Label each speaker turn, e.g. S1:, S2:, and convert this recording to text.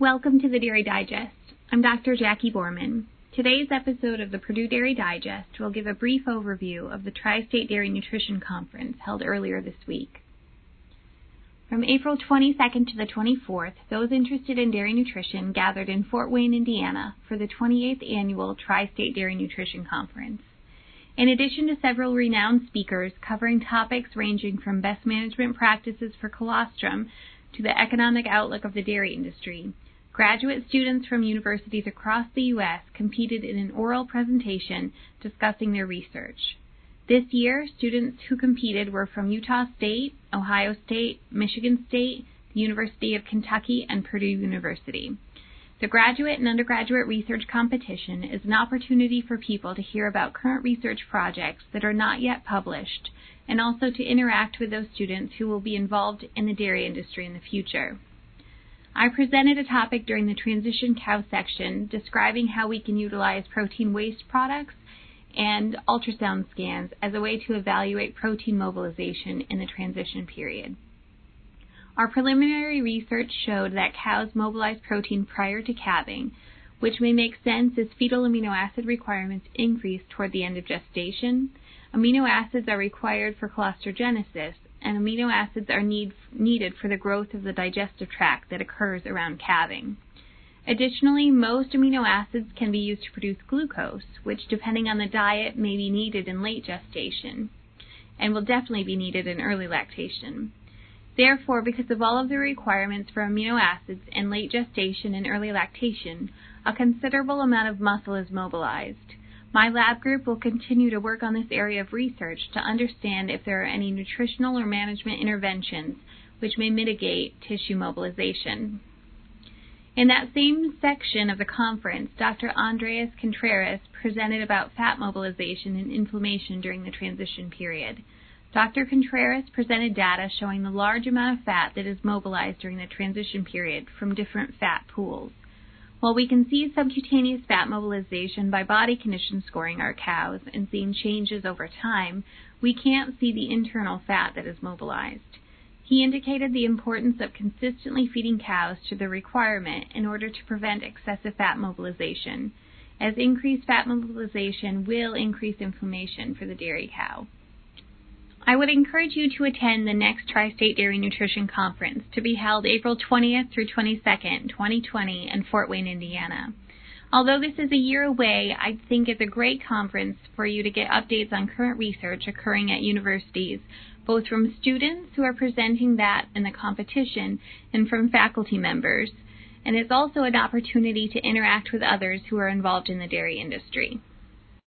S1: Welcome to the Dairy Digest. I'm Dr. Jackie Boerman. Today's episode of the Purdue Dairy Digest will give a brief overview of the Tri State Dairy Nutrition Conference held earlier this week. From April 22nd to the 24th, those interested in dairy nutrition gathered in Fort Wayne, Indiana for the 28th annual Tri State Dairy Nutrition Conference. In addition to several renowned speakers covering topics ranging from best management practices for colostrum to the economic outlook of the dairy industry, Graduate students from universities across the U.S. competed in an oral presentation discussing their research. This year, students who competed were from Utah State, Ohio State, Michigan State, the University of Kentucky, and Purdue University. The graduate and undergraduate research competition is an opportunity for people to hear about current research projects that are not yet published and also to interact with those students who will be involved in the dairy industry in the future. I presented a topic during the transition cow section describing how we can utilize protein waste products and ultrasound scans as a way to evaluate protein mobilization in the transition period. Our preliminary research showed that cows mobilize protein prior to calving, which may make sense as fetal amino acid requirements increase toward the end of gestation. Amino acids are required for colostrogenesis, and amino acids are need, needed for the growth of the digestive tract that occurs around calving. Additionally, most amino acids can be used to produce glucose, which, depending on the diet, may be needed in late gestation and will definitely be needed in early lactation. Therefore, because of all of the requirements for amino acids in late gestation and early lactation, a considerable amount of muscle is mobilized. My lab group will continue to work on this area of research to understand if there are any nutritional or management interventions which may mitigate tissue mobilization. In that same section of the conference, Dr. Andreas Contreras presented about fat mobilization and inflammation during the transition period. Dr. Contreras presented data showing the large amount of fat that is mobilized during the transition period from different fat pools. While we can see subcutaneous fat mobilization by body condition scoring our cows and seeing changes over time, we can't see the internal fat that is mobilized. He indicated the importance of consistently feeding cows to the requirement in order to prevent excessive fat mobilization, as increased fat mobilization will increase inflammation for the dairy cow. I would encourage you to attend the next Tri State Dairy Nutrition Conference to be held April 20th through 22nd, 2020, in Fort Wayne, Indiana. Although this is a year away, I think it's a great conference for you to get updates on current research occurring at universities, both from students who are presenting that in the competition and from faculty members. And it's also an opportunity to interact with others who are involved in the dairy industry.